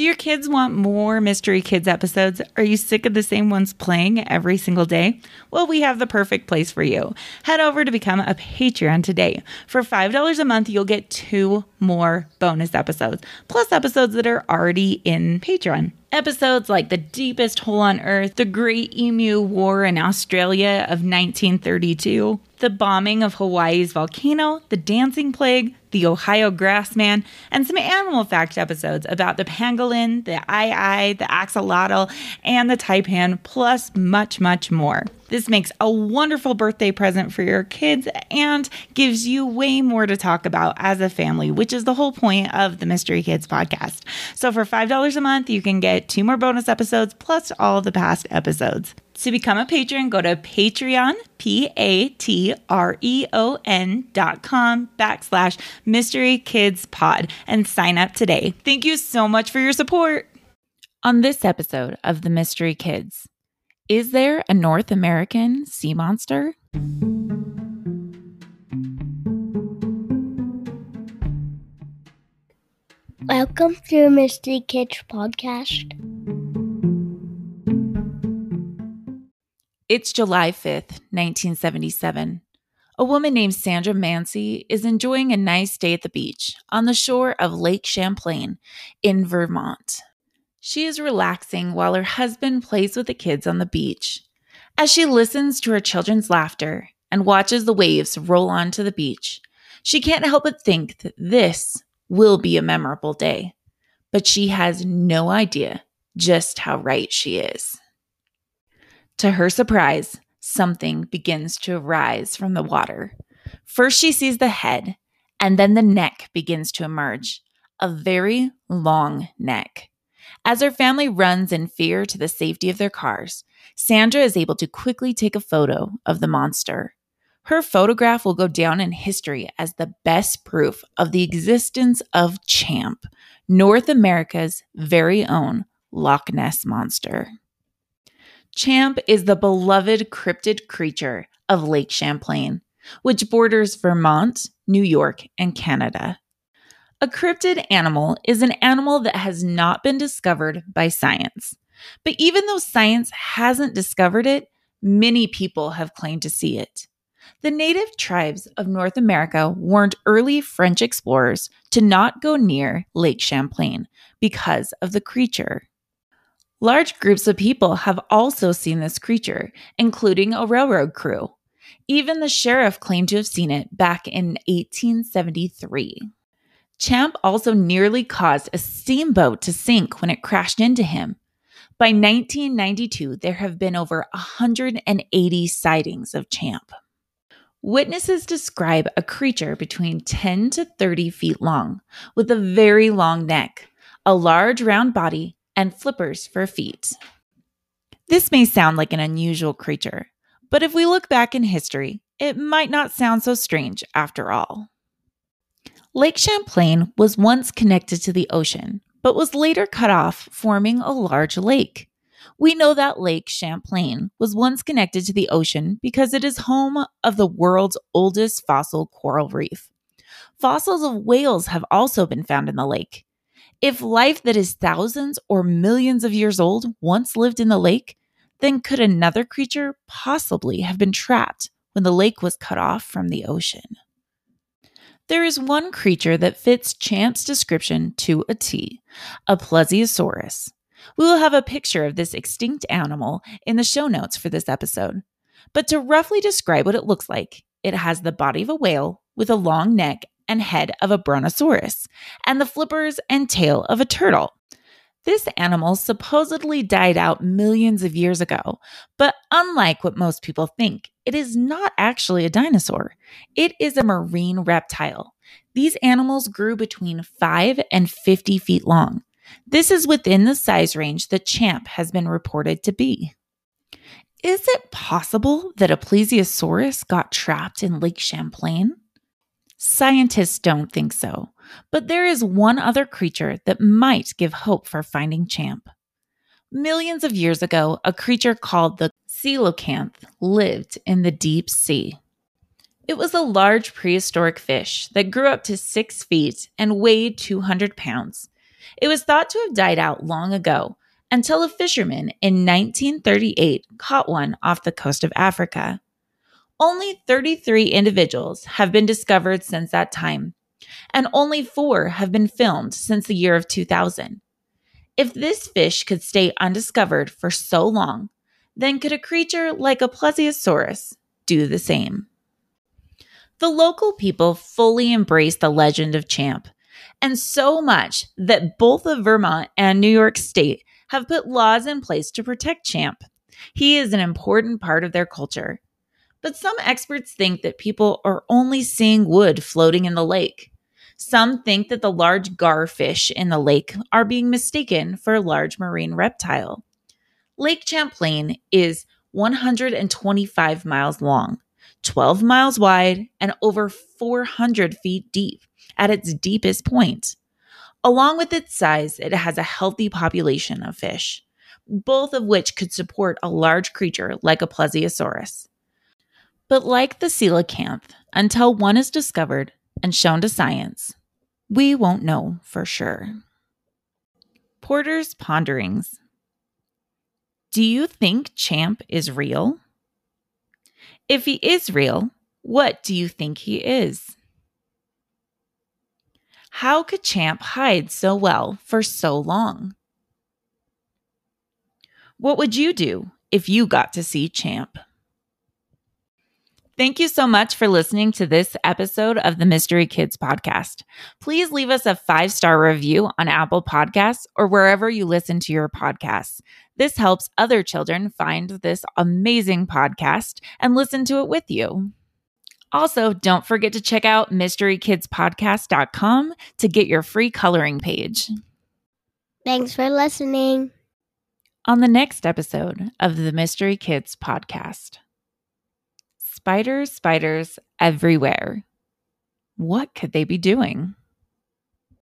Do your kids want more Mystery Kids episodes? Are you sick of the same ones playing every single day? Well, we have the perfect place for you. Head over to become a Patreon today. For $5 a month, you'll get two more bonus episodes, plus episodes that are already in Patreon. Episodes like The Deepest Hole on Earth, The Great Emu War in Australia of 1932, the bombing of Hawaii's volcano, the dancing plague, the Ohio grassman, and some animal fact episodes about the pangolin, the aye the axolotl, and the taipan, plus much, much more. This makes a wonderful birthday present for your kids and gives you way more to talk about as a family, which is the whole point of the Mystery Kids podcast. So for $5 a month, you can get two more bonus episodes plus all the past episodes. To become a patron, go to Patreon, P A T R E O N dot com backslash Mystery Kids Pod and sign up today. Thank you so much for your support. On this episode of The Mystery Kids, is there a North American sea monster? Welcome to Mystery Kids Podcast. It's July 5th, 1977. A woman named Sandra Mansi is enjoying a nice day at the beach on the shore of Lake Champlain in Vermont. She is relaxing while her husband plays with the kids on the beach. As she listens to her children's laughter and watches the waves roll onto the beach, she can't help but think that this will be a memorable day. But she has no idea just how right she is. To her surprise, something begins to rise from the water. First, she sees the head, and then the neck begins to emerge a very long neck. As her family runs in fear to the safety of their cars, Sandra is able to quickly take a photo of the monster. Her photograph will go down in history as the best proof of the existence of Champ, North America's very own Loch Ness monster. Champ is the beloved cryptid creature of Lake Champlain, which borders Vermont, New York, and Canada. A cryptid animal is an animal that has not been discovered by science. But even though science hasn't discovered it, many people have claimed to see it. The native tribes of North America warned early French explorers to not go near Lake Champlain because of the creature. Large groups of people have also seen this creature, including a railroad crew. Even the sheriff claimed to have seen it back in 1873. Champ also nearly caused a steamboat to sink when it crashed into him. By 1992, there have been over 180 sightings of Champ. Witnesses describe a creature between 10 to 30 feet long, with a very long neck, a large round body, and flippers for feet. This may sound like an unusual creature, but if we look back in history, it might not sound so strange after all. Lake Champlain was once connected to the ocean, but was later cut off, forming a large lake. We know that Lake Champlain was once connected to the ocean because it is home of the world's oldest fossil coral reef. Fossils of whales have also been found in the lake, if life that is thousands or millions of years old once lived in the lake, then could another creature possibly have been trapped when the lake was cut off from the ocean? There is one creature that fits Champ's description to a T a plesiosaurus. We will have a picture of this extinct animal in the show notes for this episode. But to roughly describe what it looks like, it has the body of a whale with a long neck and head of a brontosaurus, and the flippers and tail of a turtle. This animal supposedly died out millions of years ago, but unlike what most people think, it is not actually a dinosaur. It is a marine reptile. These animals grew between 5 and 50 feet long. This is within the size range that Champ has been reported to be. Is it possible that a plesiosaurus got trapped in Lake Champlain? Scientists don't think so, but there is one other creature that might give hope for finding Champ. Millions of years ago, a creature called the coelacanth lived in the deep sea. It was a large prehistoric fish that grew up to six feet and weighed 200 pounds. It was thought to have died out long ago until a fisherman in 1938 caught one off the coast of Africa. Only 33 individuals have been discovered since that time, and only four have been filmed since the year of 2000. If this fish could stay undiscovered for so long, then could a creature like a plesiosaurus do the same? The local people fully embrace the legend of Champ, and so much that both of Vermont and New York State have put laws in place to protect Champ. He is an important part of their culture. But some experts think that people are only seeing wood floating in the lake. Some think that the large garfish in the lake are being mistaken for a large marine reptile. Lake Champlain is 125 miles long, 12 miles wide, and over 400 feet deep at its deepest point. Along with its size, it has a healthy population of fish, both of which could support a large creature like a plesiosaurus. But like the coelacanth, until one is discovered and shown to science, we won't know for sure. Porter's Ponderings Do you think Champ is real? If he is real, what do you think he is? How could Champ hide so well for so long? What would you do if you got to see Champ? Thank you so much for listening to this episode of the Mystery Kids podcast. Please leave us a five star review on Apple Podcasts or wherever you listen to your podcasts. This helps other children find this amazing podcast and listen to it with you. Also, don't forget to check out mysterykidspodcast.com to get your free coloring page. Thanks for listening. On the next episode of the Mystery Kids podcast, spiders, spiders everywhere. What could they be doing?